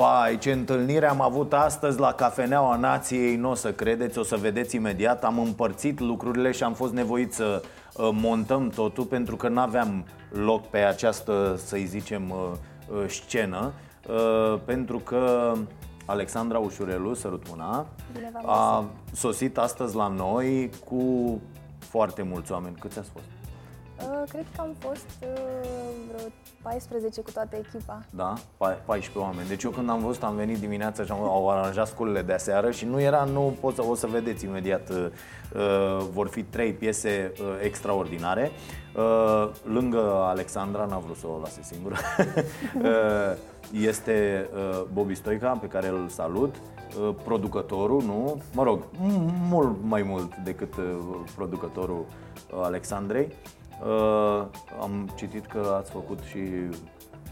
Vai, ce întâlnire am avut astăzi la Cafeneaua Nației Nu o să credeți, o să vedeți imediat. Am împărțit lucrurile și am fost nevoit să uh, montăm totul Pentru că nu aveam loc pe această, să-i zicem, uh, uh, scenă. Pentru că Alexandra Ușurelu, sărut mâna A sosit astăzi la noi cu foarte mulți oameni. Câți ați fost? Uh, cred că am fost uh, vreo 14 cu toată echipa. Da? 14 oameni. Deci eu când am văzut, am venit dimineața și am, au aranjat sculele de aseară și nu era, nu pot să, o să vedeți imediat, uh, uh, vor fi trei piese uh, extraordinare. Uh, lângă Alexandra, n-a vrut să o lase singură, uh, este uh, Bobby Stoica, pe care îl salut, uh, producătorul, nu? Mă rog, mult mai mult decât uh, producătorul uh, Alexandrei. Uh, am citit că ați făcut și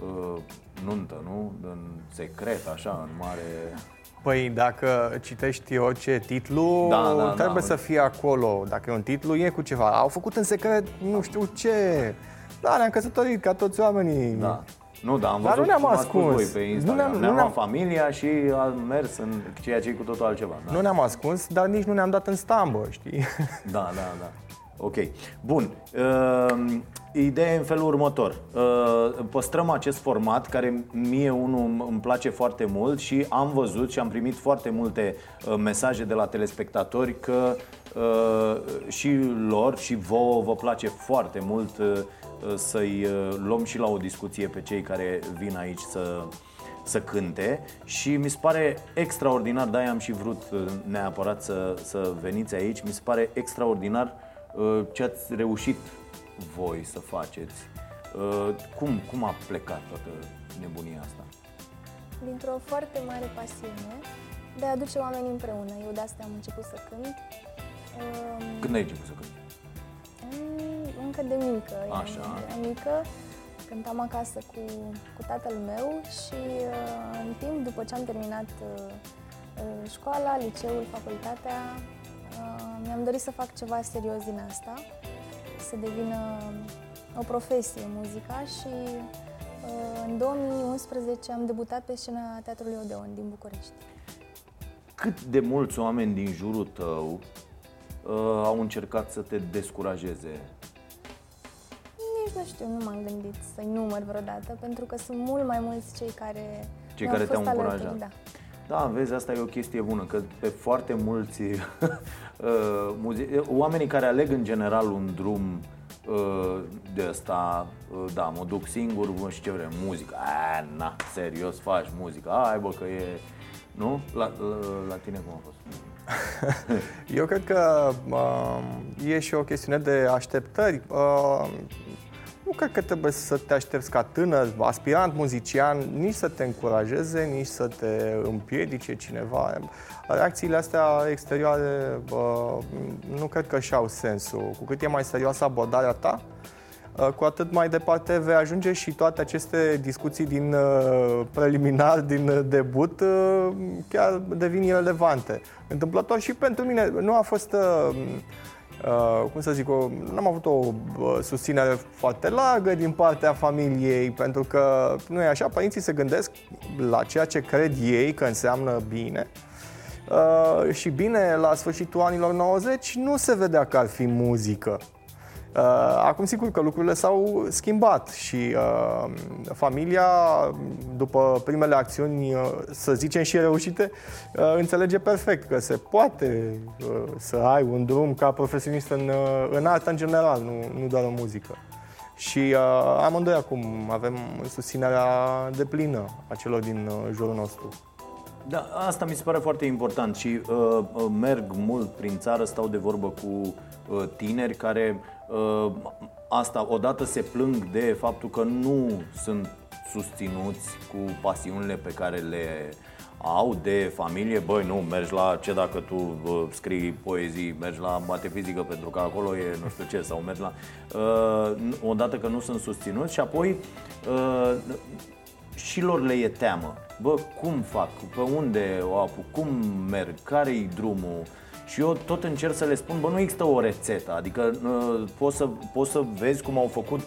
uh, nuntă, nu? În secret, așa, în mare... Păi dacă citești orice titlu, da, da, da. trebuie da. să fie acolo. Dacă e un titlu, e cu ceva. Au făcut în secret nu știu ce. Da, ne-am căsătorit ca toți oamenii. Da. Nu, da, am văzut Dar nu ne-am ascuns. Voi pe Instagram. Nu ne-am, ne-am, ne-am familia și am mers în ceea ce e cu totul altceva. Da. Nu ne-am ascuns, dar nici nu ne-am dat în stambă, știi? Da, da, da. Ok. Bun. Uh, ideea e în felul următor. Uh, păstrăm acest format care mie unul îmi place foarte mult și am văzut și am primit foarte multe uh, mesaje de la telespectatori că uh, și lor și vouă vă place foarte mult uh, să-i uh, luăm și la o discuție pe cei care vin aici să să cânte și mi se pare extraordinar, de-aia am și vrut uh, neapărat să, să veniți aici, mi se pare extraordinar Uh, ce ați reușit voi să faceți. Uh, cum, cum a plecat toată nebunia asta? Dintr-o foarte mare pasiune de a aduce oamenii împreună. Eu de asta am început să cânt. Um, Când ai început să cânti? Încă de mică. Așa. Eram mică, cântam acasă cu, cu tatăl meu și uh, în timp, după ce am terminat școala, liceul, facultatea, mi-am dorit să fac ceva serios din asta, să devină o profesie muzica și uh, în 2011 am debutat pe scena Teatrului Odeon din București. Cât de mulți oameni din jurul tău uh, au încercat să te descurajeze? Nici nu știu, nu m-am gândit să-i număr vreodată, pentru că sunt mult mai mulți cei care cei care te-au încurajat. Da. Da, vezi, asta e o chestie bună, că pe foarte mulți uh, muzici, oamenii care aleg în general un drum uh, de ăsta, uh, da, mă duc singur mă, și ce vrem, muzică. A, na, serios, faci muzică. Ai, bă, că e... Nu? La, la, la tine cum a fost? Eu cred că uh, e și o chestiune de așteptări. Uh, nu cred că trebuie să te aștepți ca tânăr, aspirant muzician, nici să te încurajeze, nici să te împiedice cineva. Reacțiile astea exterioare bă, nu cred că și-au sensul. Cu cât e mai serioasă abordarea ta, cu atât mai departe vei ajunge și toate aceste discuții din uh, preliminar, din debut, uh, chiar devin irelevante. Întâmplător și pentru mine nu a fost uh, Uh, cum să zic, o, n-am avut o uh, susținere foarte largă din partea familiei, pentru că nu e așa, părinții se gândesc la ceea ce cred ei că înseamnă bine. Uh, și bine, la sfârșitul anilor 90 nu se vedea că ar fi muzică. Uh, acum, sigur că lucrurile s-au schimbat și uh, familia, după primele acțiuni, uh, să zicem și reușite, uh, înțelege perfect că se poate uh, să ai un drum ca profesionist în, uh, în artă în general, nu, nu doar în muzică. Și uh, amândoi acum avem susținerea de plină a celor din uh, jurul nostru. Da, asta mi se pare foarte important și uh, uh merg mult prin țară, stau de vorbă cu uh, tineri care uh, asta odată se plâng de faptul că nu sunt susținuți cu pasiunile pe care le au de familie, băi, nu, mergi la ce dacă tu uh, scrii poezii, mergi la fizică pentru că acolo e nu știu ce, sau mergi la... Uh, odată că nu sunt susținuți și apoi uh, și lor le e teamă. Bă, cum fac? Pe unde o apuc? Cum merg? Care-i drumul? Și eu tot încerc să le spun, bă, nu există o rețetă, adică uh, poți, să, poți să vezi cum au făcut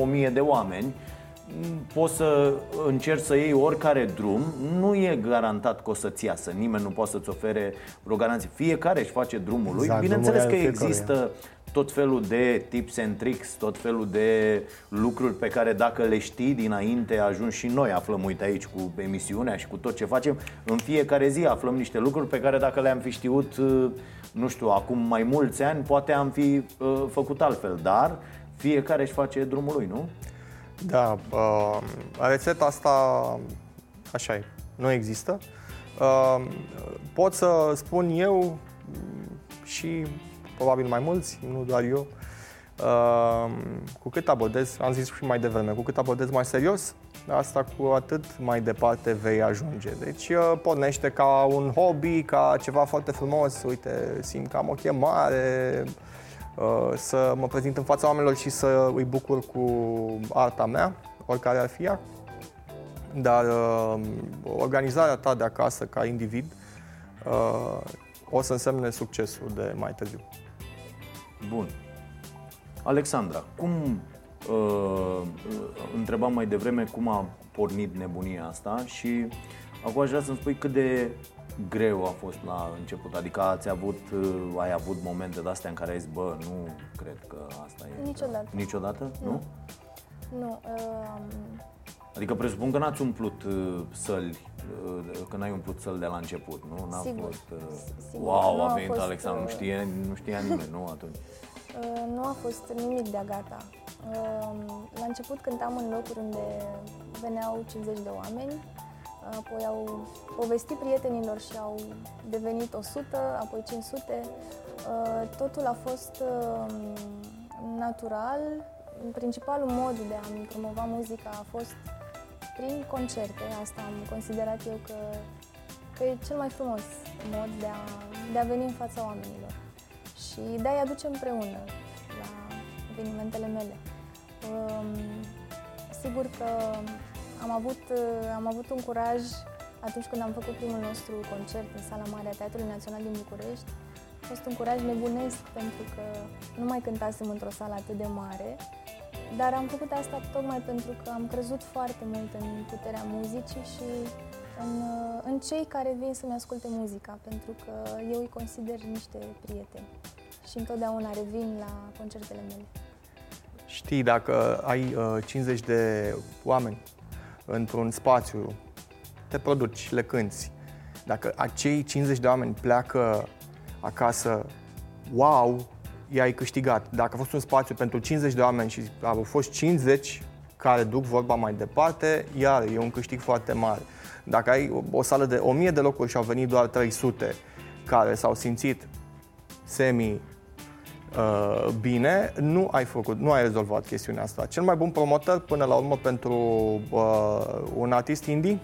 o mie de oameni poți să încerci să iei oricare drum, nu e garantat că o să-ți iasă. Nimeni nu poate să-ți ofere o garanție. Fiecare își face drumul lui. Exact, Bineînțeles că există tot felul de tips and tricks, tot felul de lucruri pe care dacă le știi dinainte ajungi și noi aflăm, uite aici, cu emisiunea și cu tot ce facem. În fiecare zi aflăm niște lucruri pe care dacă le-am fi știut, uh, nu știu, acum mai mulți ani, poate am fi uh, făcut altfel, dar fiecare își face drumul lui, nu? Da, uh, rețeta asta așa e, nu există. Uh, pot să spun eu și probabil mai mulți, nu doar eu, uh, cu cât abordez, am zis și mai devreme, cu cât abordez mai serios, asta cu atât mai departe vei ajunge. Deci uh, pornește ca un hobby, ca ceva foarte frumos, uite, simt că am o chemare, uh, să mă prezint în fața oamenilor și să îi bucur cu arta mea, oricare ar fi ea. Dar uh, organizarea ta de acasă ca individ uh, o să însemne succesul de mai târziu. Bun. Alexandra, cum uh, întrebam mai devreme cum a pornit nebunia asta și acum aș vrea să-mi spui cât de greu a fost la început? Adică ați avut, uh, ai avut momente de astea în care ai zis, bă, nu cred că asta e... Niciodată. Niciodată? Nu? Nu. nu uh... Adică presupun că n-ați umplut uh, săli, uh, că n-ai umplut săli de la început, nu? N-a sigur. fost... Uh, sigur. Wow, a venit Alexandru, nu știa, nu știa nimeni, nu atunci? Uh, nu a fost nimic de-a gata. Uh, la început cântam în locuri unde veneau 50 de oameni, apoi au povestit prietenilor și au devenit 100, apoi 500. Uh, totul a fost natural. Principalul mod de a-mi promova muzica a fost prin concerte. Asta am considerat eu că, că e cel mai frumos mod de a, de a veni în fața oamenilor și de a-i aduce împreună la evenimentele mele. Um, sigur că am avut, am avut un curaj atunci când am făcut primul nostru concert în sala mare a Teatrului Național din București. A fost un curaj nebunesc pentru că nu mai cântasem într-o sală atât de mare, dar am făcut asta tocmai pentru că am crezut foarte mult în puterea muzicii și în, în cei care vin să-mi asculte muzica, pentru că eu îi consider niște prieteni și întotdeauna revin la concertele mele. Știi, dacă ai uh, 50 de oameni într-un spațiu, te produci, le cânti. Dacă acei 50 de oameni pleacă acasă, wow, i-ai câștigat. Dacă a fost un spațiu pentru 50 de oameni și au fost 50 care duc vorba mai departe, iar e un câștig foarte mare. Dacă ai o, o sală de 1000 de locuri și au venit doar 300 care s-au simțit semi Uh, bine, nu ai făcut, nu ai rezolvat chestiunea asta. Cel mai bun promotor până la urmă pentru uh, un artist indie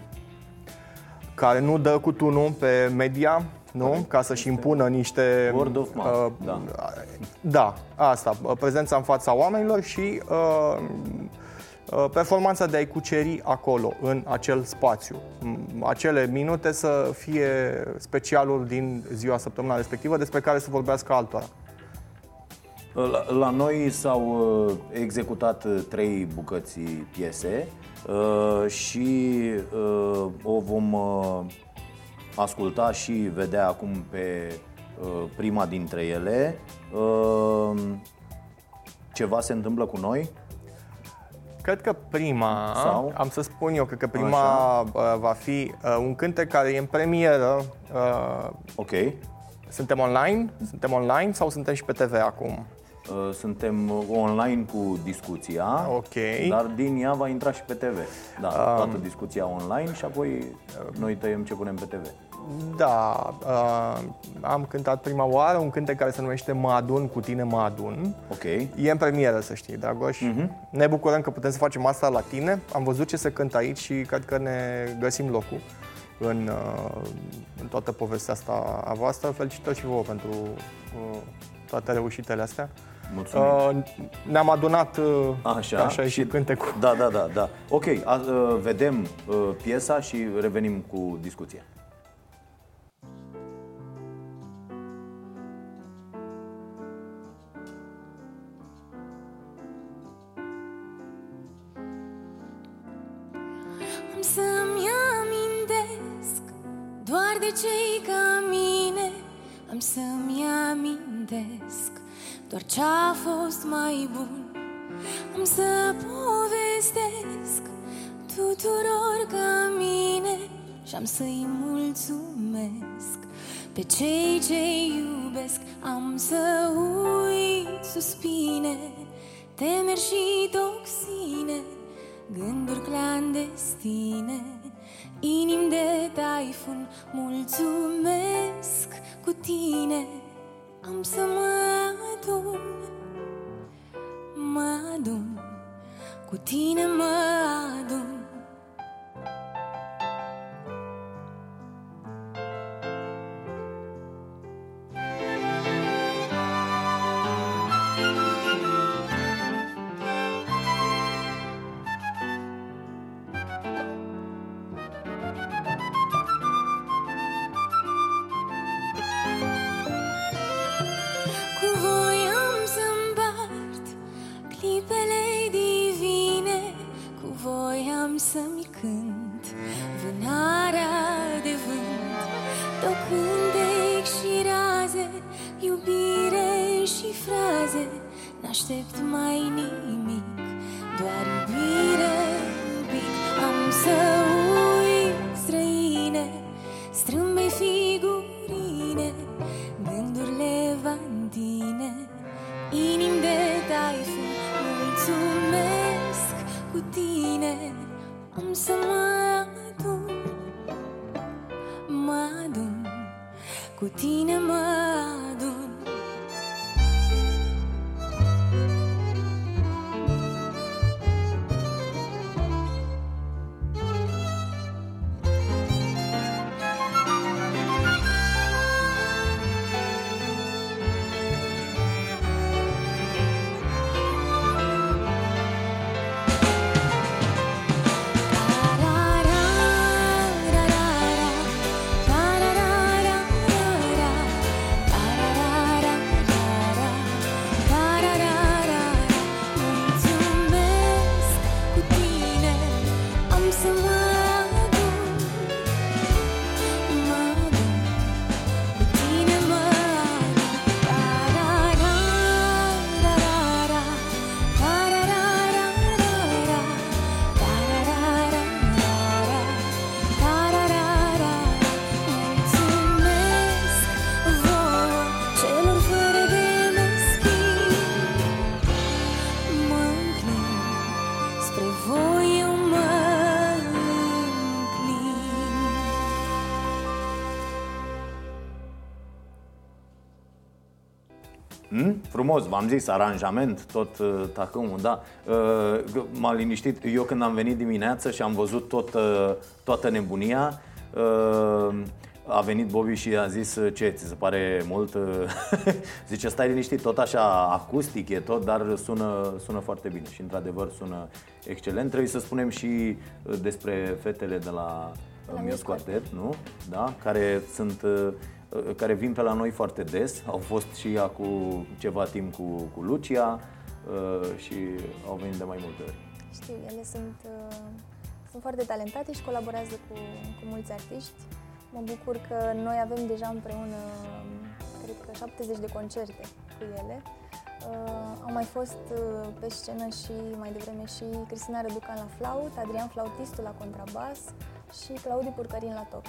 care nu dă cu tunul pe media, nu? Corect. Ca să-și impună niște... Word of mouth, uh, da. Da, asta, prezența în fața oamenilor și uh, uh, performanța de a-i cuceri acolo, în acel spațiu. Acele minute să fie specialul din ziua săptămâna respectivă despre care să vorbească altora. La, la noi s-au uh, executat uh, trei bucăți piese uh, și o vom asculta și vedea acum pe prima dintre ele. Ceva se întâmplă cu noi? Cred că prima, Sau? am să spun eu, cred că prima Așa. va fi un cântec care e în premieră. Ok. Suntem online? Suntem online sau suntem și pe TV acum? Uh, suntem online cu discuția, okay. dar din ea va intra și pe TV. Da, um, toată discuția online și apoi noi tăiem ce punem pe TV. Da, uh, am cântat prima oară un cântec care se numește Mă adun cu tine, mă adun. Ok. E în premieră, să știi, Dragoș. Uh-huh. Ne bucurăm că putem să facem asta la tine. Am văzut ce se cântă aici și cred că ne găsim locul în, uh, în toată povestea asta a voastră. Felicitări și vouă pentru uh, toate reușitele astea. Mulțumim. Uh, ne-am adunat uh, așa, așa și cântecul. Da, da, da, da. Ok, a, uh, vedem uh, piesa și revenim cu discuția. Am să-mi amintesc Doar de cei ca mine Am să-mi amintesc Doar ce-a fost mai bun Am să povestesc Tuturor ca mine Și am să-i mulțumesc. Pe cei ce iubesc Am să uit suspine Temeri și toxine Gânduri clandestine. Inim de taifun Mulțumesc cu tine. Am să mă adun Cu tine mă adun frumos, v-am zis, aranjament, tot uh, tacâmul, da. Uh, m-a liniștit. Eu când am venit dimineață și am văzut tot, uh, toată nebunia, uh, a venit Bobby și a zis ce, ți se pare mult? Zice, stai liniștit, tot așa acustic e tot, dar sună, sună foarte bine și într-adevăr sună excelent. Trebuie să spunem și despre fetele de la, la Mios Quartet, nu? Da? Care sunt Uh, care vin pe la noi foarte des. Au fost și acum ceva timp cu, cu Lucia uh, și au venit de mai multe ori. Știu, ele sunt, uh, sunt foarte talentate și colaborează cu, cu mulți artiști. Mă bucur că noi avem deja împreună, cred că 70 de concerte cu ele. Uh, au mai fost uh, pe scenă și mai devreme și Cristina Răducan la flaut, Adrian Flautistul la contrabas și Claudiu Purcărin la top.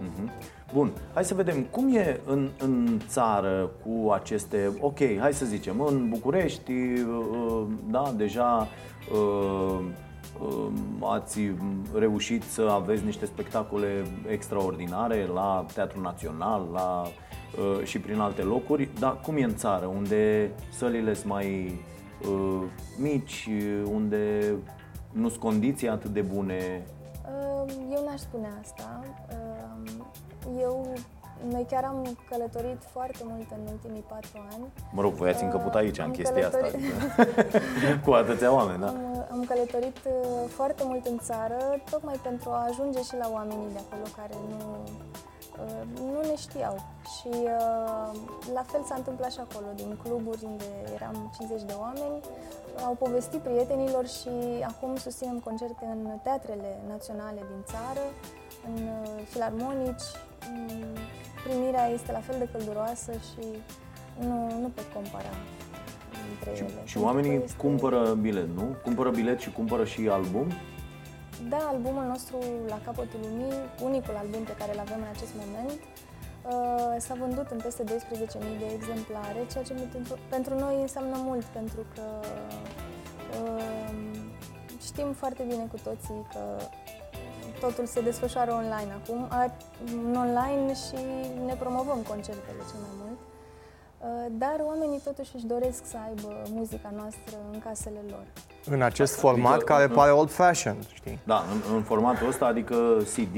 Mhm. Bun, hai să vedem cum e în, în țară cu aceste, ok, hai să zicem, în București, uh, da, deja uh, uh, ați reușit să aveți niște spectacole extraordinare la Teatrul Național, la, și prin alte locuri, dar cum e în țară, unde sălile sunt mai mici, unde nu sunt condiții atât de bune? Eu n-aș spune asta. Eu, noi chiar am călătorit foarte mult în ultimii patru ani. Mă rog, voi ați încăput aici, în chestia călătorit... asta, adică, cu atâția oameni, da? Am, am călătorit uh, foarte mult în țară, tocmai pentru a ajunge și la oamenii de acolo care nu nu ne știau și uh, la fel s-a întâmplat și acolo, din cluburi unde eram 50 de oameni, au povestit prietenilor și acum susținem concerte în teatrele naționale din țară, în uh, filarmonici, primirea este la fel de călduroasă și nu, nu pot compara între și, ele. Și oamenii este... cumpără bilet, nu? Cumpără bilet și cumpără și album? Da, albumul nostru La capătul lumii, unicul album pe care îl avem în acest moment, uh, s-a vândut în peste 12.000 de exemplare, ceea ce pentru noi înseamnă mult, pentru că uh, știm foarte bine cu toții că totul se desfășoară online acum, în online și ne promovăm concertele cel mai mult. Uh, dar oamenii totuși își doresc să aibă muzica noastră în casele lor. În acest Asta, format adică, care pare old-fashioned, știi? Da, în, în formatul ăsta, adică CD,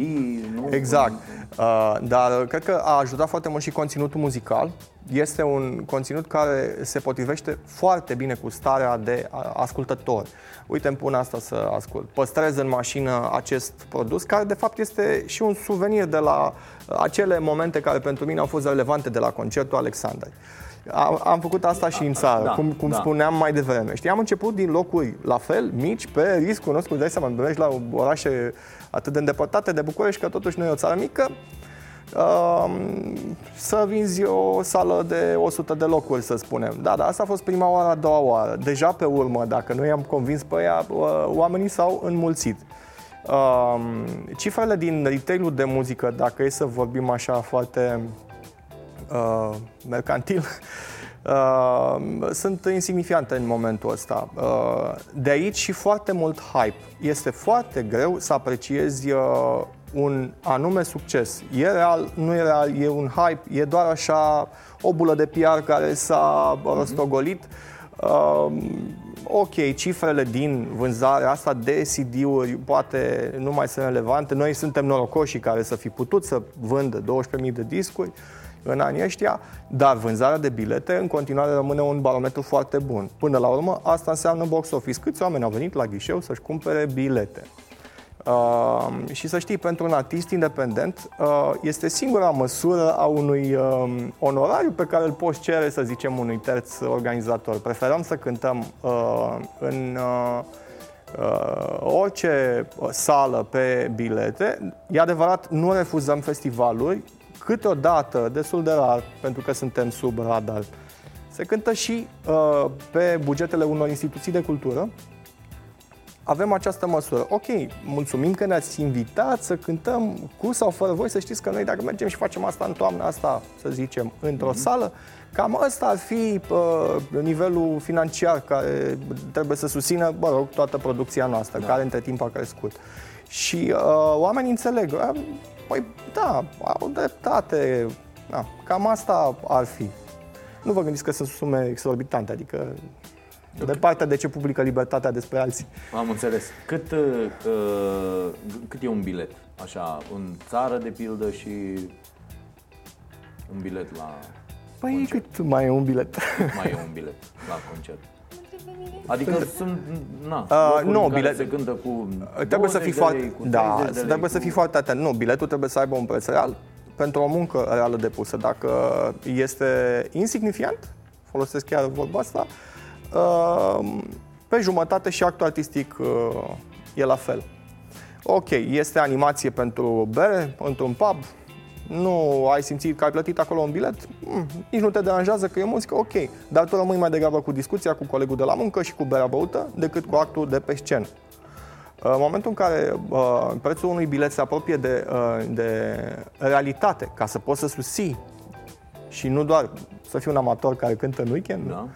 nu? Exact. Uh, dar cred că a ajutat foarte mult și conținutul muzical. Este un conținut care se potrivește foarte bine cu starea de ascultător. Uite, îmi pun asta să ascult. Păstrez în mașină acest produs, care de fapt este și un suvenir de la acele momente care pentru mine au fost relevante de la concertul Alexandrei. Am, am făcut asta și în țară, da, cum, cum da. spuneam mai devreme. Știi, am început din locuri la fel, mici, pe riscul nostru, dai seama, mergi la orașe atât de îndepărtate de București, că totuși noi e o țară mică, uh, să vinzi o sală de 100 de locuri, să spunem. Da, dar asta a fost prima oară, a doua oară. Deja pe urmă, dacă noi am convins pe ea, uh, oamenii s-au înmulțit. Uh, cifrele din retail de muzică, dacă e să vorbim așa foarte uh, mercantil, uh, sunt insignifiante în momentul ăsta. Uh, de aici și foarte mult hype. Este foarte greu să apreciezi uh, un anume succes. E real, nu e real, e un hype, e doar așa o bulă de PR care s-a mhm. rostogolit. Uh, ok, cifrele din vânzarea asta de CD-uri poate nu mai sunt relevante. Noi suntem norocoși care să fi putut să vândă 12.000 de discuri în anii ăștia, dar vânzarea de bilete în continuare rămâne un barometru foarte bun. Până la urmă, asta înseamnă box office. Câți oameni au venit la ghișeu să-și cumpere bilete? Uh, și să știi, pentru un artist independent, uh, este singura măsură a unui uh, onorariu pe care îl poți cere, să zicem, unui terț organizator. Preferăm să cântăm uh, în uh, uh, orice sală pe bilete. E adevărat, nu refuzăm festivaluri, câteodată, destul de rar, pentru că suntem sub radar, se cântă și uh, pe bugetele unor instituții de cultură. Avem această măsură. Ok, mulțumim că ne-ați invitat să cântăm cu sau fără voi. Să știți că noi dacă mergem și facem asta în toamna asta, să zicem, într-o mm-hmm. sală, cam ăsta ar fi uh, nivelul financiar care trebuie să susțină, mă rog, toată producția noastră, da. care între timp a crescut. Și uh, oamenii înțeleg. Uh, Păi da, au dreptate. Da, cam asta ar fi. Nu vă gândiți că sunt sume exorbitante, adică okay. de partea de ce publică libertatea despre alții. Am înțeles. Cât, uh, cât e un bilet? Așa, în țară, de pildă, și un bilet la Păi concert. cât mai e un bilet? Cât mai e un bilet la concert? Adică sunt, sunt na, uh, nu, bilet, se cântă cu trebuie să fii foarte, cu da, trebuie cu... să fii foarte atent. Nu, biletul trebuie să aibă un preț real pentru o muncă reală depusă. Dacă este insignifiant, folosesc chiar vorba asta, uh, pe jumătate și actul artistic uh, e la fel. Ok, este animație pentru bere, într-un pub, nu ai simțit că ai plătit acolo un bilet, mm, nici nu te deranjează că e muzică, ok, dar tu rămâi mai degrabă cu discuția cu colegul de la muncă și cu berea băută decât cu actul de pe scenă. În momentul în care uh, prețul unui bilet se apropie de, uh, de realitate, ca să poți să susții și nu doar să fii un amator care cântă în weekend, da.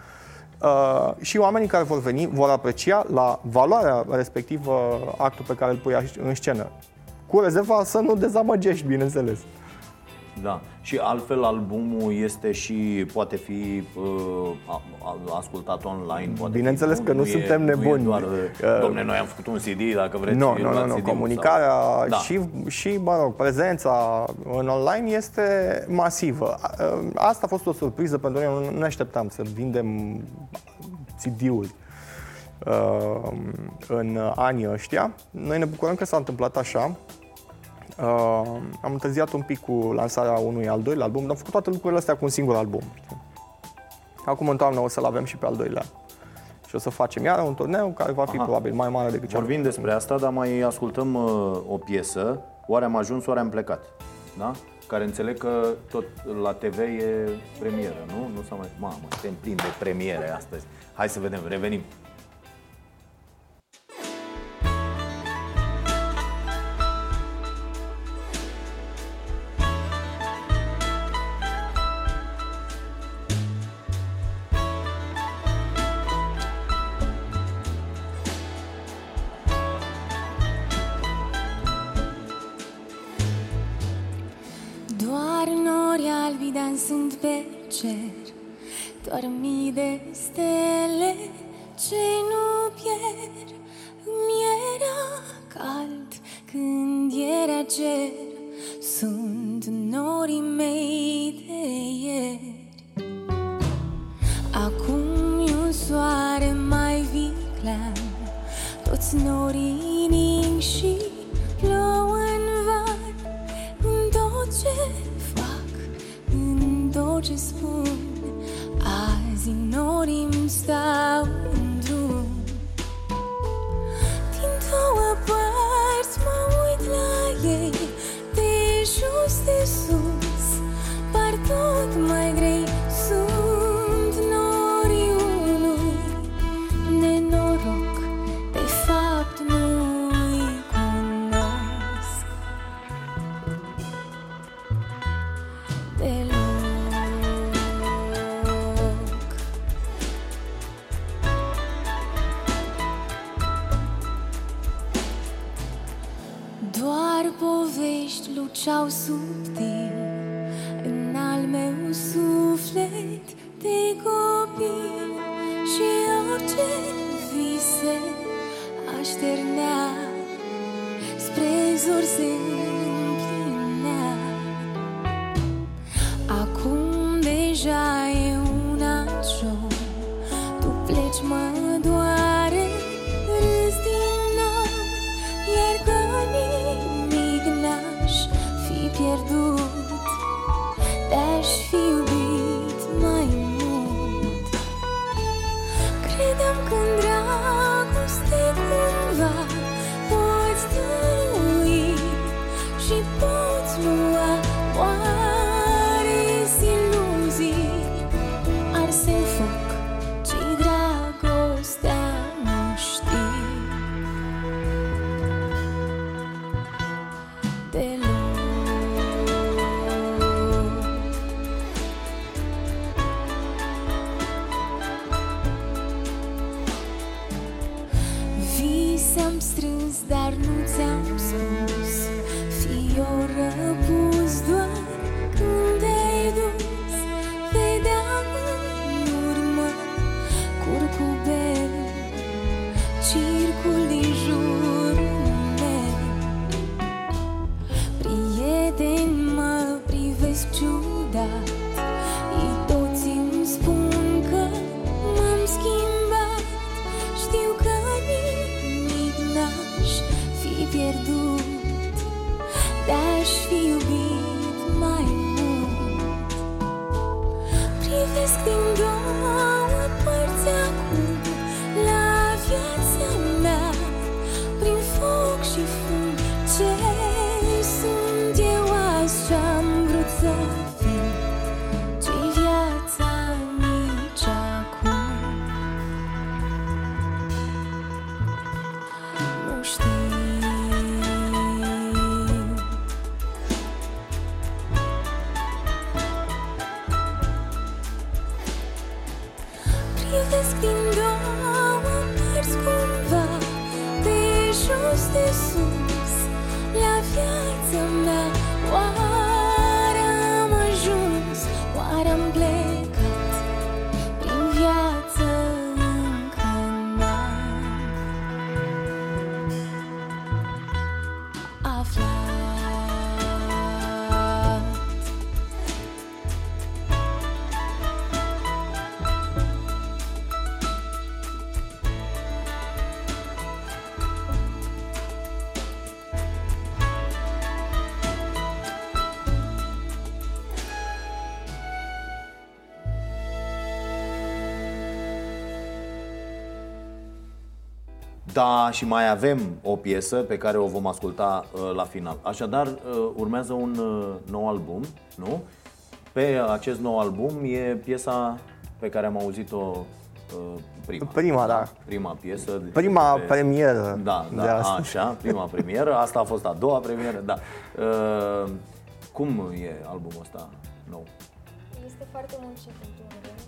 Uh, și oamenii care vor veni vor aprecia la valoarea respectivă actul pe care îl pui în scenă. Cu rezerva să nu dezamăgești, bineînțeles. Da. Și altfel albumul este și poate fi uh, ascultat online. Poate Bineînțeles fi, că nu, nu suntem e, nebuni. Nu e doar, uh, domne, noi am făcut un CD, dacă vreți Nu, nu, nu, nu. comunicarea sau... da. și, și, mă rog, prezența în online este masivă. Uh, asta a fost o surpriză pentru noi, nu ne așteptam să vindem CD-uri uh, în anii ăștia. Noi ne bucurăm că s-a întâmplat așa Uh, am întârziat un pic cu lansarea unui al doilea album, dar am făcut toate lucrurile astea cu un singur album. Acum în toamnă o să-l avem și pe al doilea. Și o să facem iar un turneu care va fi Aha. probabil mai mare decât cel Vorbim despre asta, dar mai ascultăm uh, o piesă. Oare am ajuns, oare am plecat. Da? Care înțeleg că tot la TV e premieră, nu? Nu s-a mai... Mamă, suntem plini de premiere astăzi. Hai să vedem, revenim. Da, și mai avem o piesă pe care o vom asculta uh, la final. Așadar, uh, urmează un uh, nou album, nu? Pe acest nou album e piesa pe care am auzit-o uh, prima. Prima, da. Prima piesă. Prima pe... premieră. Da, da, așa, prima premieră. Asta a fost a doua premieră, da. Uh, cum e albumul ăsta nou? Este foarte muncit, într-un rând.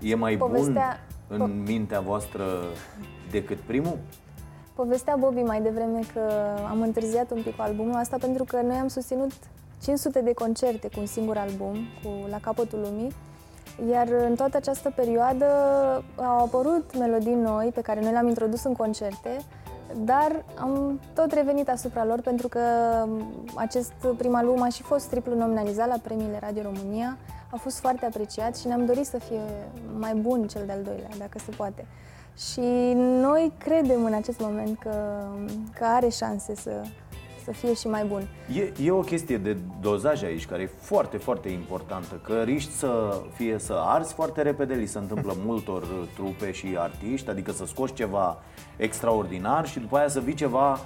E mai Povestea... bun în mintea voastră decât primul? Povestea Bobby mai devreme că am întârziat un pic cu albumul asta pentru că noi am susținut 500 de concerte cu un singur album, cu La capătul lumii, iar în toată această perioadă au apărut melodii noi pe care noi le-am introdus în concerte, dar am tot revenit asupra lor pentru că acest prim album a și fost triplu nominalizat la premiile Radio România, a fost foarte apreciat și ne-am dorit să fie mai bun cel de-al doilea, dacă se poate. Și noi credem în acest moment că, că are șanse să, să fie și mai bun. E, e o chestie de dozaj aici care e foarte, foarte importantă, că riști să fie să arzi foarte repede, li se întâmplă multor trupe și artiști, adică să scoți ceva extraordinar și după aia să vii ceva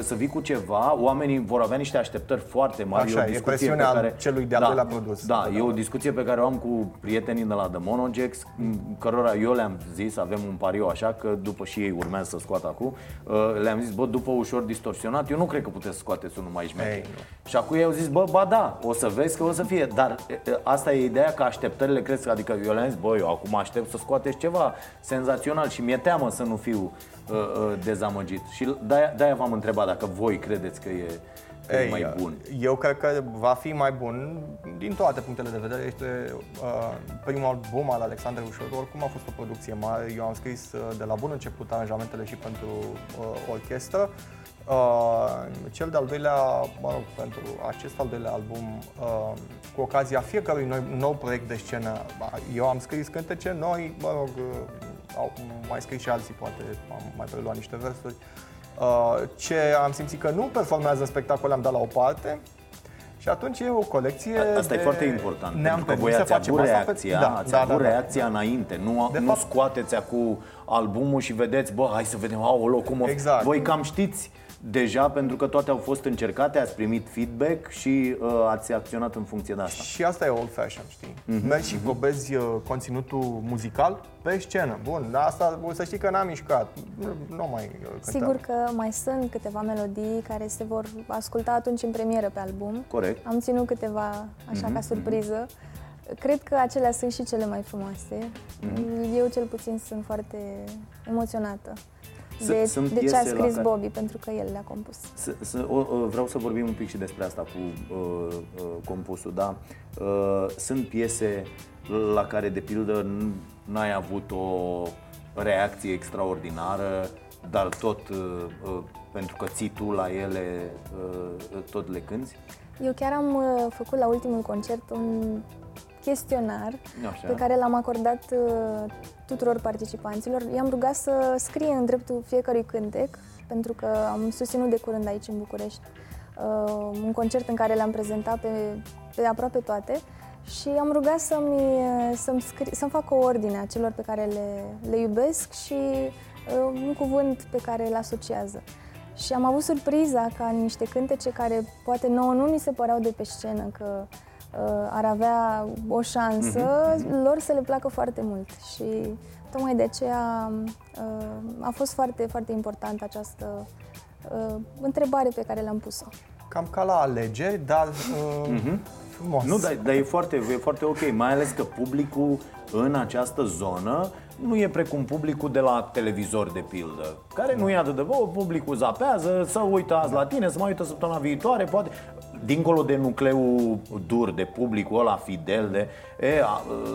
să vii cu ceva, oamenii vor avea niște așteptări foarte mari. Așa, e, o discuție e pe care, celui de-al da, doilea produs. Da, e o discuție pe care o am cu prietenii de la The Monogex, cărora eu le-am zis, avem un pariu așa, că după și ei urmează să scoată acum, uh, le-am zis, bă, după ușor distorsionat, eu nu cred că puteți să scoateți unul mai șmecher. Și acum ei au zis, bă, ba da, o să vezi că o să fie, dar asta e ideea că așteptările cresc, adică eu le-am zis, bă, eu acum aștept să scoateți ceva senzațional și mi-e teamă să nu fiu uh, uh, dezamăgit. Și de-aia, de-aia v-am întrebat dacă voi credeți că e, că Ei, e mai bun. Eu cred că va fi mai bun din toate punctele de vedere. Este uh, primul album al Alexandre Ușor, oricum a fost o producție mare. Eu am scris uh, de la bun început aranjamentele și pentru uh, orchestră. Uh, cel de-al doilea, mă rog, pentru acest al doilea album, uh, cu ocazia fiecărui noi, nou proiect de scenă, eu am scris cântece noi, mă rog, uh, au mai scris și alții, poate am mai preluat niște versuri. Uh, ce am simțit că nu performează în spectacol am dat la o parte și atunci e o colecție Asta de... e foarte important, ne-am pentru că voi ați avut reacția, da, ați da, avut da, da, reacția da. înainte, nu, de nu fapt... scoateți acum albumul și vedeți, bă, hai să vedem, aolo, cum o... Exact. Voi cam știți deja pentru că toate au fost încercate, ați primit feedback și uh, ați acționat în funcție de asta. Și asta e old fashion, știi? Mm-hmm. Mergi și probezi uh, conținutul muzical pe scenă. Bun, dar asta o să știi că n-am mișcat. Nu, nu mai uh, cântăm. Sigur că mai sunt câteva melodii care se vor asculta atunci în premieră pe album. Corect. Am ținut câteva așa mm-hmm. ca surpriză. Cred că acelea sunt și cele mai frumoase. Mm-hmm. Eu cel puțin sunt foarte emoționată de, sunt de ce a scris care... Bobby, pentru că el le-a compus. S- s- o, o, vreau să vorbim un pic și despre asta cu uh, uh, compusul, da? Uh, sunt piese la care, de pildă, n-ai avut o reacție extraordinară, dar tot uh, uh, pentru că ții tu la ele, uh, tot le cânti? Eu chiar am uh, făcut la ultimul concert un chestionar Așa. pe care l-am acordat uh, tuturor participanților. I-am rugat să scrie în dreptul fiecărui cântec, pentru că am susținut de curând aici în București uh, un concert în care le-am prezentat pe, pe aproape toate și am rugat să-mi, să-mi, scrie, să-mi fac o ordine a celor pe care le, le iubesc și uh, un cuvânt pe care îl asociază. Și am avut surpriza ca niște cântece care poate nouă nu ni se păreau de pe scenă, că Uh, ar avea o șansă, mm-hmm. lor să le placă foarte mult și tocmai de aceea uh, a fost foarte, foarte importantă această uh, întrebare pe care le-am pus-o. Cam ca la alegeri, dar mm-hmm. frumos. Nu, dar, dar e, foarte, e foarte ok, mai ales că publicul în această zonă nu e precum publicul de la televizor, de pildă, care nu e atât de, bă, publicul zapează, să uită azi la tine, să mai uită săptămâna viitoare, poate dincolo de nucleul dur, de publicul ăla fidel, de, e,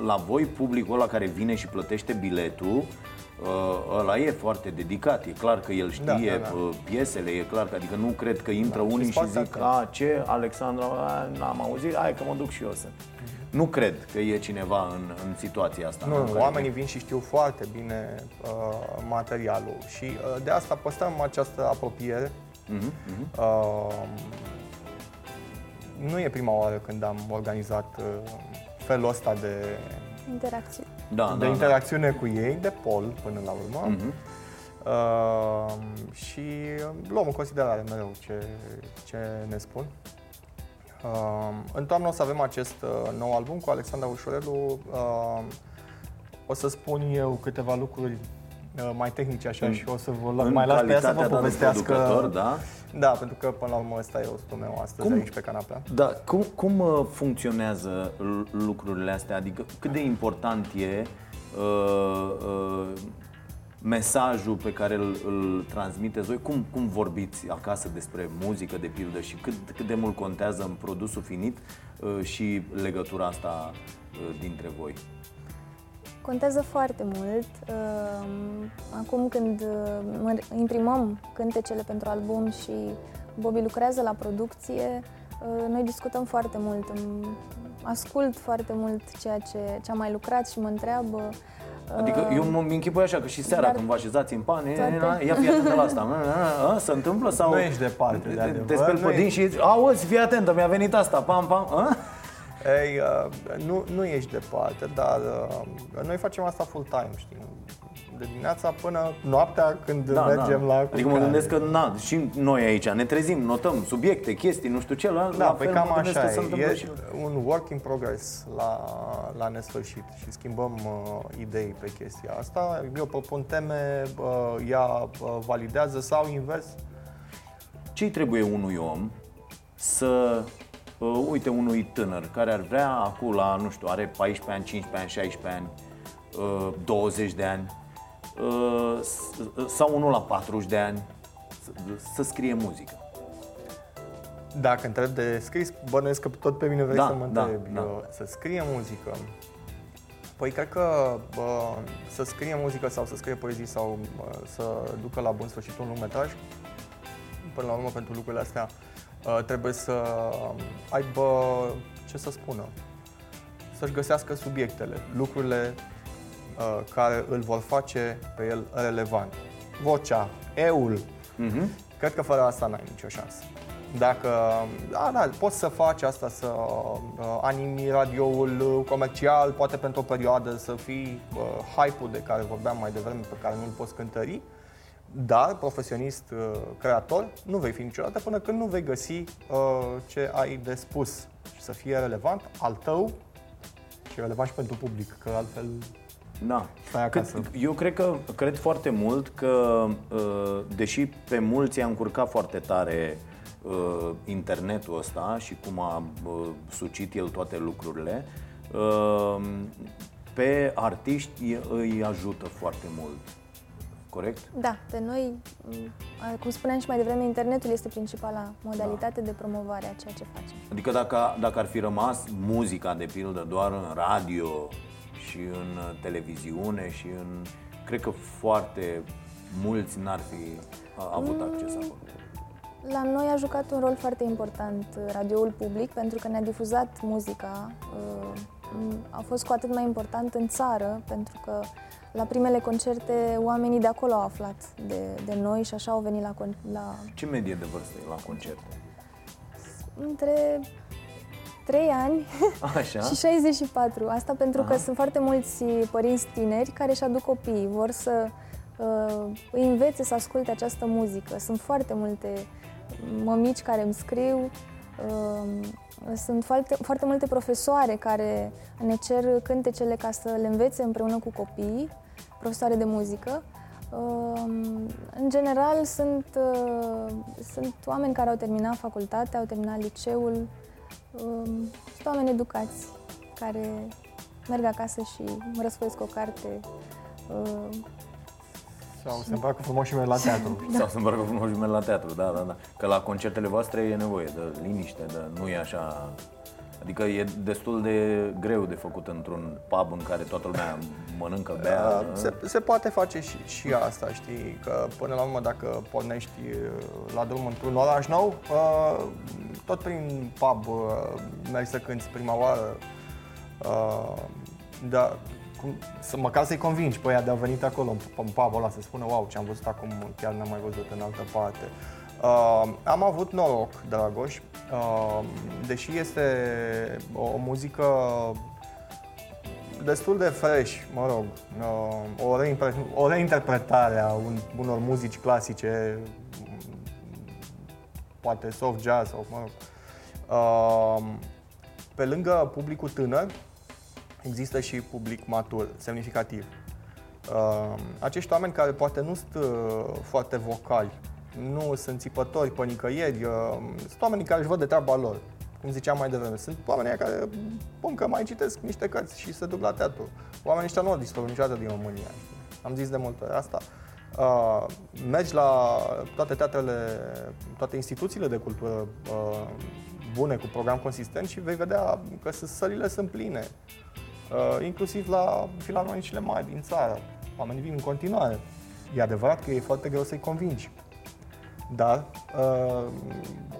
la voi publicul ăla care vine și plătește biletul, ă, ăla e foarte dedicat, e clar că el da, știe da, da, da. piesele, e clar că, adică nu cred că intră da, unii și, și zic, a, ce, Alexandra, n-am auzit, hai că mă duc și eu să... Nu cred că e cineva în, în situația asta. Nu, nu oamenii vin și știu foarte bine uh, materialul și uh, de asta păstrăm această apropiere. Uh-huh, uh-huh. Uh, nu e prima oară când am organizat uh, felul ăsta de interacțiune, da, de da, interacțiune da. cu ei, de pol până la urmă. Mm-hmm. Uh, și luăm în considerare mereu ce, ce ne spun. Uh, în toamnă o să avem acest uh, nou album cu Alexandra Ușorelu. Uh, o să spun eu câteva lucruri uh, mai tehnice așa în, și o să vă mai las pe ea să vă povestească. Da? da, pentru că până la urmă ăsta e rostul meu astăzi cum, aici pe canapea. Da, cum, cum uh, funcționează lucrurile astea? Adică cât de important e uh, uh, mesajul pe care îl, îl transmiteți voi? Cum, cum vorbiți acasă despre muzică, de pildă, și cât, cât de mult contează în produsul finit uh, și legătura asta uh, dintre voi? Contează foarte mult. Uh, acum când uh, imprimăm cântecele pentru album și Bobby lucrează la producție, uh, noi discutăm foarte mult. Ascult foarte mult ceea ce, ce am mai lucrat și mă întreabă. Adică eu mă închipui așa că și seara Dar când vă așezați în pane, toate... ia fi atentă la asta, se întâmplă sau... Nu ești departe de adevăr. Te speli pe din și auzi, fii atentă, mi-a venit asta, pam, pam, a? Ei, uh, nu, nu ești departe, dar uh, noi facem asta full-time, știi? De dimineața până noaptea când da, mergem da. la Adică mă gândesc că na, și noi aici ne trezim, notăm subiecte, chestii, nu știu ce, la, da, la pe fel cam așa e, e și... un work in progress la, la nesfârșit și schimbăm uh, idei pe chestia asta. Eu propun teme, uh, ea uh, validează sau invers. Ce trebuie unui om să uh, uite, unui tânăr care ar vrea acum la, nu știu, are 14 ani, 15 ani, 16 ani, uh, 20 de ani, uh, sau unul la 40 de ani, să, să scrie muzică. Dacă întreb de scris, bănuiesc că tot pe mine vrei da, să mă da, întrebi. Da. Să scrie muzică. Păi cred că bă, să scrie muzică sau să scrie poezii sau bă, să ducă la bun sfârșit un lungmetraj, până la urmă pentru lucrurile astea Uh, trebuie să aibă ce să spună, să-și găsească subiectele, lucrurile uh, care îl vor face pe el relevant. Vocea, eul, uh-huh. cred că fără asta n-ai nicio șansă. Dacă, da, da, poți să faci asta, să uh, animi radioul comercial, poate pentru o perioadă să fii uh, hype-ul de care vorbeam mai devreme, pe care nu-l poți cântări, dar profesionist uh, creator nu vei fi niciodată până când nu vei găsi uh, ce ai de spus. Și să fie relevant al tău și relevant și pentru public, că altfel da. Cât, eu cred că cred foarte mult că, uh, deși pe mulți i-a încurcat foarte tare uh, internetul ăsta și cum a uh, sucit el toate lucrurile, uh, pe artiști îi ajută foarte mult corect? Da, pe noi, cum spuneam și mai devreme, internetul este principala modalitate da. de promovare a ceea ce facem. Adică dacă, dacă ar fi rămas muzica, de pildă, doar în radio și în televiziune și în... Cred că foarte mulți n-ar fi avut mm. acces acolo. La noi a jucat un rol foarte important radioul public pentru că ne-a difuzat muzica. Uh, a fost cu atât mai important în țară pentru că la primele concerte, oamenii de acolo au aflat de, de noi și așa au venit la, la... Ce medie de vârstă e la concerte? Între 3 ani Așa. și 64. Asta pentru Aha. că sunt foarte mulți părinți tineri care își aduc copiii, vor să uh, îi învețe să asculte această muzică. Sunt foarte multe mămici care îmi scriu, uh, sunt foarte, foarte multe profesoare care ne cer cântecele ca să le învețe împreună cu copiii profesoare de muzică. În general, sunt, uh, sunt oameni care au terminat facultatea, au terminat liceul, sunt oameni educați care merg acasă și răsfoiesc o carte. Sau se îmbracă frumos și merg la teatru. da. Sau se îmbracă frumos și merg la teatru, da, da, da. Că la concertele voastre e nevoie de liniște, de nu e așa Adică e destul de greu de făcut într-un pub în care toată lumea mănâncă, bea. Uh, se, se poate face și, și asta, știi, că până la urmă dacă pornești uh, la drum într-un oraș nou, uh, tot prin pub mergi să cânti prima oară, da, cum, să, măcar să-i convingi pe ea de a venit acolo în pub ăla, să spună, wow, ce am văzut acum chiar n-am mai văzut în altă parte. Uh, am avut noroc, Dragoș, uh, deși este o, o muzică destul de fresh, mă rog, o, reimpre- o reinterpretare a un, unor muzici clasice, poate soft jazz sau, mă rog. Pe lângă publicul tânăr, există și public matur, semnificativ. Acești oameni care poate nu sunt foarte vocali, nu sunt țipători pe nicăieri, sunt oamenii care își văd de treaba lor cum ziceam mai devreme. Sunt oameni care, bun, că mai citesc niște cărți și se duc la teatru. Oamenii ăștia nu au dispărut niciodată din România. Am zis de multe ori asta. Uh, mergi la toate teatrele, toate instituțiile de cultură uh, bune, cu program consistent și vei vedea că sălile sunt pline. Uh, inclusiv la filarmonicile mari din țară. Oamenii vin în continuare. E adevărat că e foarte greu să-i convingi. Dar uh,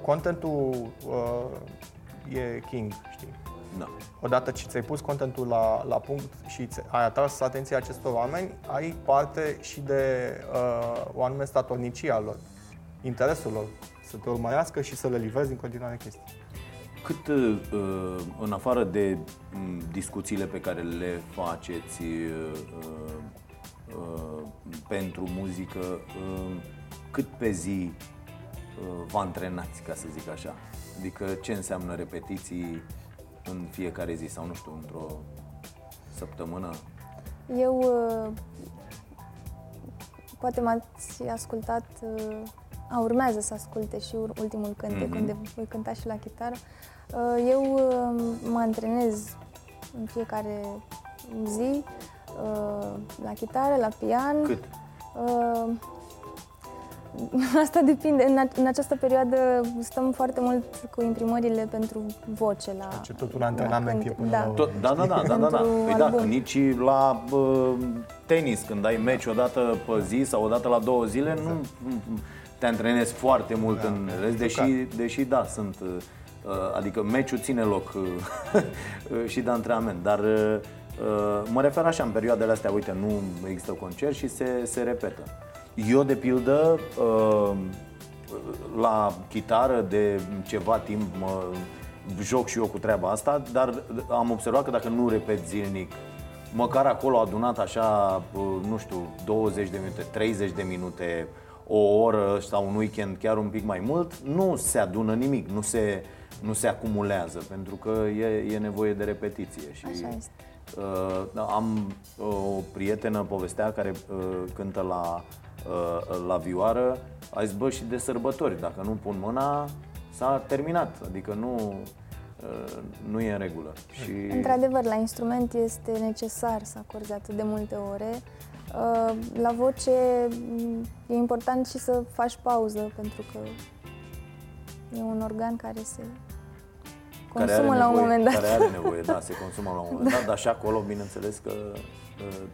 contentul uh, e king, știi? Da. Odată ce ți-ai pus contentul la, la punct și ai atras atenția acestor oameni, ai parte și de uh, o anume statornicie a lor, interesul lor, să te urmărească și să le livrezi în continuare chestii. Cât, uh, în afară de mm, discuțiile pe care le faceți uh, uh, pentru muzică, cât pe zi vă antrenați, ca să zic așa? Adică ce înseamnă repetiții în fiecare zi sau nu știu, într-o săptămână? Eu uh, poate m-ați ascultat, uh, a, urmează să asculte și ultimul cântec, mm-hmm. unde voi cânta și la chitară. Uh, eu mă antrenez în fiecare zi la chitară, la pian. Cât? Asta depinde. În, în această perioadă stăm foarte mult cu imprimările pentru voce la Deci tot un antrenament e până da. la Tot, da, da, da, da, da, da. Păi da, că nici la uh, tenis, când ai meci o dată pe zi sau o dată la două zile, exact. nu te antrenezi foarte mult da. în rest, deși, deși da, sunt uh, adică meciul ține loc uh, și de antrenament, dar uh, mă refer așa în perioadele astea, uite, nu există concert și se, se repetă. Eu, de pildă, uh, la chitară de ceva timp mă joc și eu cu treaba asta, dar am observat că dacă nu repet zilnic, măcar acolo adunat așa, uh, nu știu, 20 de minute, 30 de minute, o oră sau un weekend chiar un pic mai mult, nu se adună nimic, nu se, nu se acumulează, pentru că e, e nevoie de repetiție. Și, Așa este. Uh, am uh, o prietenă, povestea, care uh, cântă la Uh, la vioară, ai zis, bă, și de sărbători, dacă nu pun mâna, s-a terminat, adică nu, uh, nu e în regulă. Și... Într-adevăr, la instrument este necesar să acorzi atât de multe ore. Uh, la voce e important și să faci pauză, pentru că e un organ care se consumă care la un moment dat. Care are nevoie, da, se consumă la un moment da. dat, dar și acolo, bineînțeles că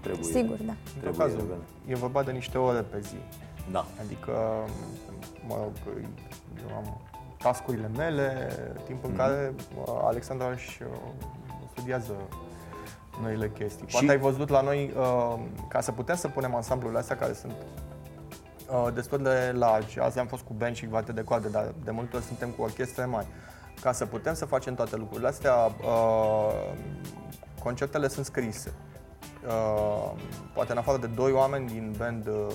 trebuie. Sigur, da. Trebuie cazul, e vorba de niște ore pe zi. Da. Adică, mă rog, eu am tascurile mele, timp în mm-hmm. care Alexandra își uh, studiază noile chestii. Poate și... ai văzut la noi, uh, ca să putem să punem ansamblurile astea care sunt uh, destul de largi. Azi am fost cu band și vate de coadă, dar de multe ori suntem cu orchestre mari. Ca să putem să facem toate lucrurile astea, concertele sunt scrise. Uh, poate în afară de doi oameni din band, uh,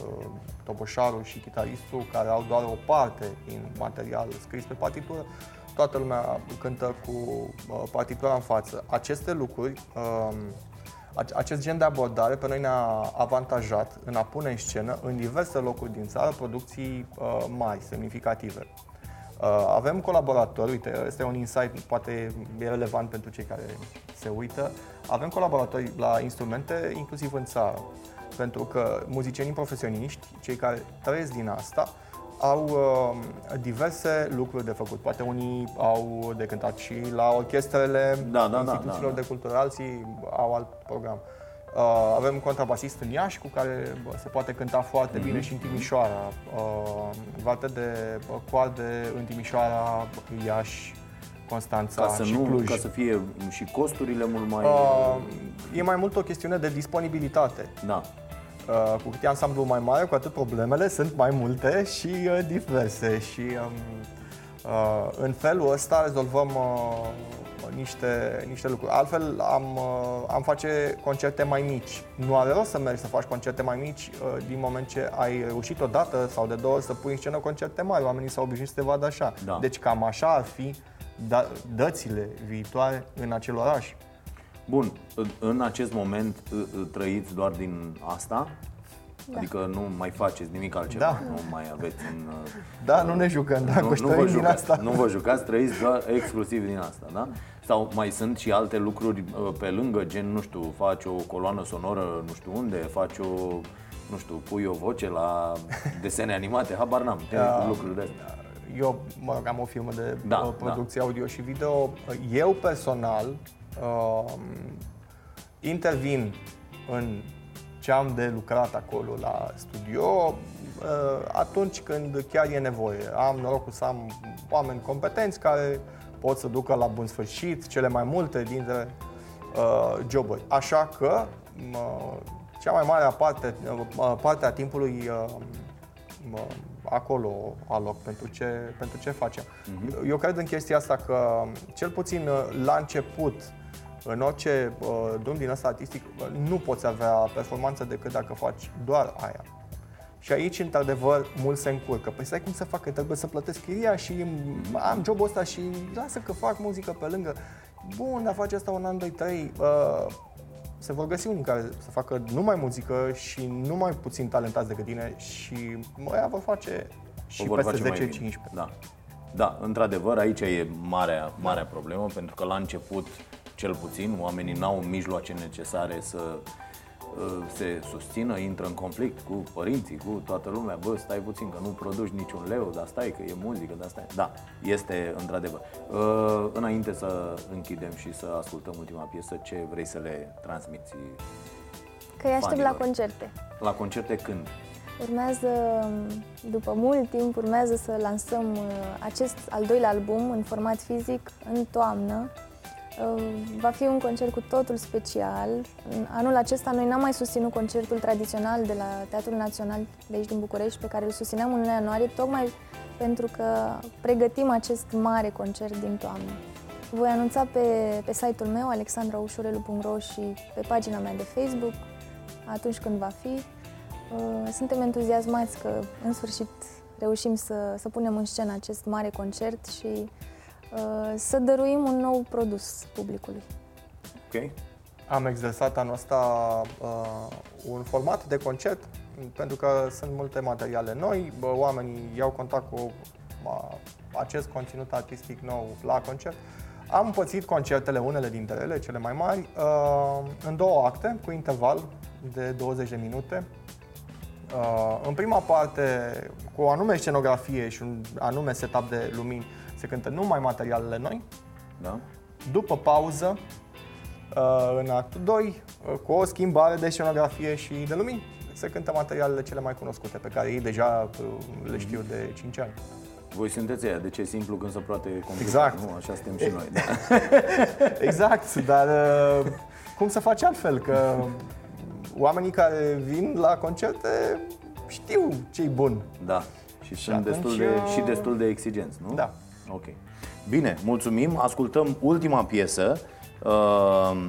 Topoșaru și chitaristul, care au doar o parte din material scris pe partitură, toată lumea cântă cu uh, partitura în față. Aceste lucruri, uh, acest gen de abordare pe noi ne-a avantajat în a pune în scenă în diverse locuri din țară producții uh, mari, semnificative. Uh, avem colaboratori, uite, este un insight, poate e relevant pentru cei care se uită. Avem colaboratori la instrumente, inclusiv în țară, pentru că muzicienii profesioniști, cei care trăiesc din asta, au uh, diverse lucruri de făcut. Poate unii au de cântat și la orchestrele da, da, da instituțiilor da, da, de cultură, alții au alt program. Uh, avem contrabasist în Iași cu care bă, se poate cânta foarte mm-hmm. bine și în Timișoara. Uh, varte de coarde în Timișoara, Iași, Constanța ca să și nu, Cluj. Ca să fie și costurile mult mai... Uh, e mai mult o chestiune de disponibilitate. Da. Uh, cu cât e ansamblu mai mare, cu atât problemele sunt mai multe și uh, diverse. Și um, uh, în felul ăsta rezolvăm uh, niște, niște lucruri. Altfel am, uh, am face concerte mai mici. Nu are rost să mergi să faci concerte mai mici uh, din moment ce ai reușit odată sau de două ori să pui în scenă concerte mari. Oamenii s-au obișnuit să te vadă așa. Da. Deci cam așa ar fi da, dățile viitoare în acel oraș. Bun, în acest moment trăiți doar din asta? Da. Adică nu mai faceți nimic altceva, da. nu mai aveți un... Da, nu ne jucăm, da, nu, nu vă jucați, din asta. Nu vă jucați, trăiți doar exclusiv din asta, da? Sau mai sunt și alte lucruri uh, pe lângă, gen, nu știu, faci o coloană sonoră nu știu unde, faci o, nu știu, pui o voce la desene animate, habar n-am, da, lucruri de astea. Eu mă rog, am o firmă de da, uh, producție da. audio și video. Eu personal uh, intervin în ce am de lucrat acolo la studio uh, atunci când chiar e nevoie. Am norocul să am oameni competenți care pot să ducă la bun sfârșit cele mai multe dintre uh, joburi. Așa că uh, cea mai mare parte, uh, parte a timpului uh, acolo aloc pentru ce, pentru ce facem. Uh-huh. Eu cred în chestia asta că, cel puțin uh, la început, în orice uh, drum din ăsta artistic nu poți avea performanță decât dacă faci doar aia. Și aici, într-adevăr, mult se încurcă. Păi stai cum să fac, că trebuie să plătesc chiria și am jobul ăsta și lasă că fac muzică pe lângă. Bun, dar faci asta un an, doi, trei. Uh, se vor găsi unii care să facă numai muzică și nu mai puțin talentați decât tine și ăia vor face și vor peste 10-15. Da. Da, într-adevăr, aici e marea, marea problemă, pentru că la început cel puțin, oamenii n-au mijloace necesare să uh, se susțină, intră în conflict cu părinții, cu toată lumea, bă, stai puțin că nu produci niciun leu, dar stai că e muzică, dar stai. Da, este într-adevăr. Uh, înainte să închidem și să ascultăm ultima piesă, ce vrei să le transmiți? Că îi aștept la concerte. La concerte când? Urmează, după mult timp, urmează să lansăm uh, acest al doilea album în format fizic în toamnă Va fi un concert cu totul special. Anul acesta noi n-am mai susținut concertul tradițional de la Teatrul Național de aici din București, pe care îl susțineam în luna ianuarie, tocmai pentru că pregătim acest mare concert din toamnă. Voi anunța pe, pe site-ul meu, alexandraușurelu.ro și pe pagina mea de Facebook, atunci când va fi. Uh, suntem entuziasmați că, în sfârșit, reușim să, să punem în scenă acest mare concert și Uh, să dăruim un nou produs publicului. Ok. Am exersat anul ăsta uh, un format de concert pentru că sunt multe materiale noi, oamenii iau contact cu uh, acest conținut artistic nou la concert. Am împărțit concertele, unele dintre ele, cele mai mari, uh, în două acte, cu interval de 20 de minute. Uh, în prima parte, cu o anume scenografie și un anume setup de lumini, se cântă numai materialele noi. Da. După pauză, uh, în actul 2, uh, cu o schimbare de scenografie și de lumini, se cântă materialele cele mai cunoscute, pe care ei deja uh, le știu de 5 ani. Voi sunteți aia, de ce simplu când se poate complicat, exact. nu? Așa suntem și noi. Da. exact, dar cum să faci altfel? Că oamenii care vin la concerte știu ce-i bun. Da, și, și sunt destul de, și destul de exigenți, nu? Da. Ok. Bine, mulțumim. Ascultăm ultima piesă uh,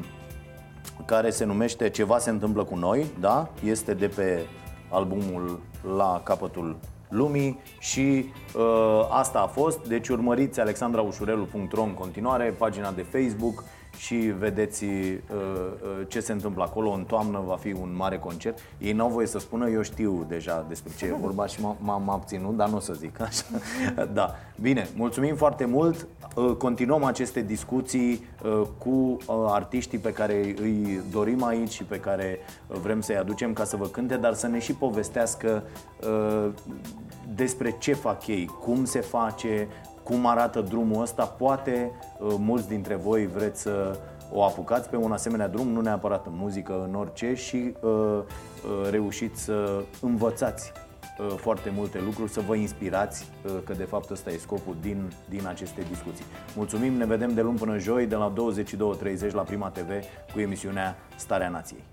care se numește Ceva se întâmplă cu noi, da? Este de pe albumul La capătul lumii și uh, asta a fost. Deci urmăriți alexandraușurelu.ro în continuare, pagina de Facebook și vedeți uh, uh, ce se întâmplă acolo. În toamnă va fi un mare concert. Ei n-au voie să spună, eu știu deja despre ce e vorba și m-am abținut, dar nu o să zic așa. da. Bine, mulțumim foarte mult. Uh, continuăm aceste discuții cu artiștii pe care îi dorim aici și pe care vrem să-i aducem ca să vă cânte, dar să ne și povestească despre ce fac ei, cum se face, cum arată drumul ăsta. Poate uh, mulți dintre voi vreți să o apucați pe un asemenea drum, nu neapărat în muzică, în orice și uh, uh, reușiți să învățați uh, foarte multe lucruri, să vă inspirați, uh, că de fapt ăsta e scopul din, din aceste discuții. Mulțumim, ne vedem de luni până joi, de la 22.30 la Prima TV cu emisiunea Starea Nației.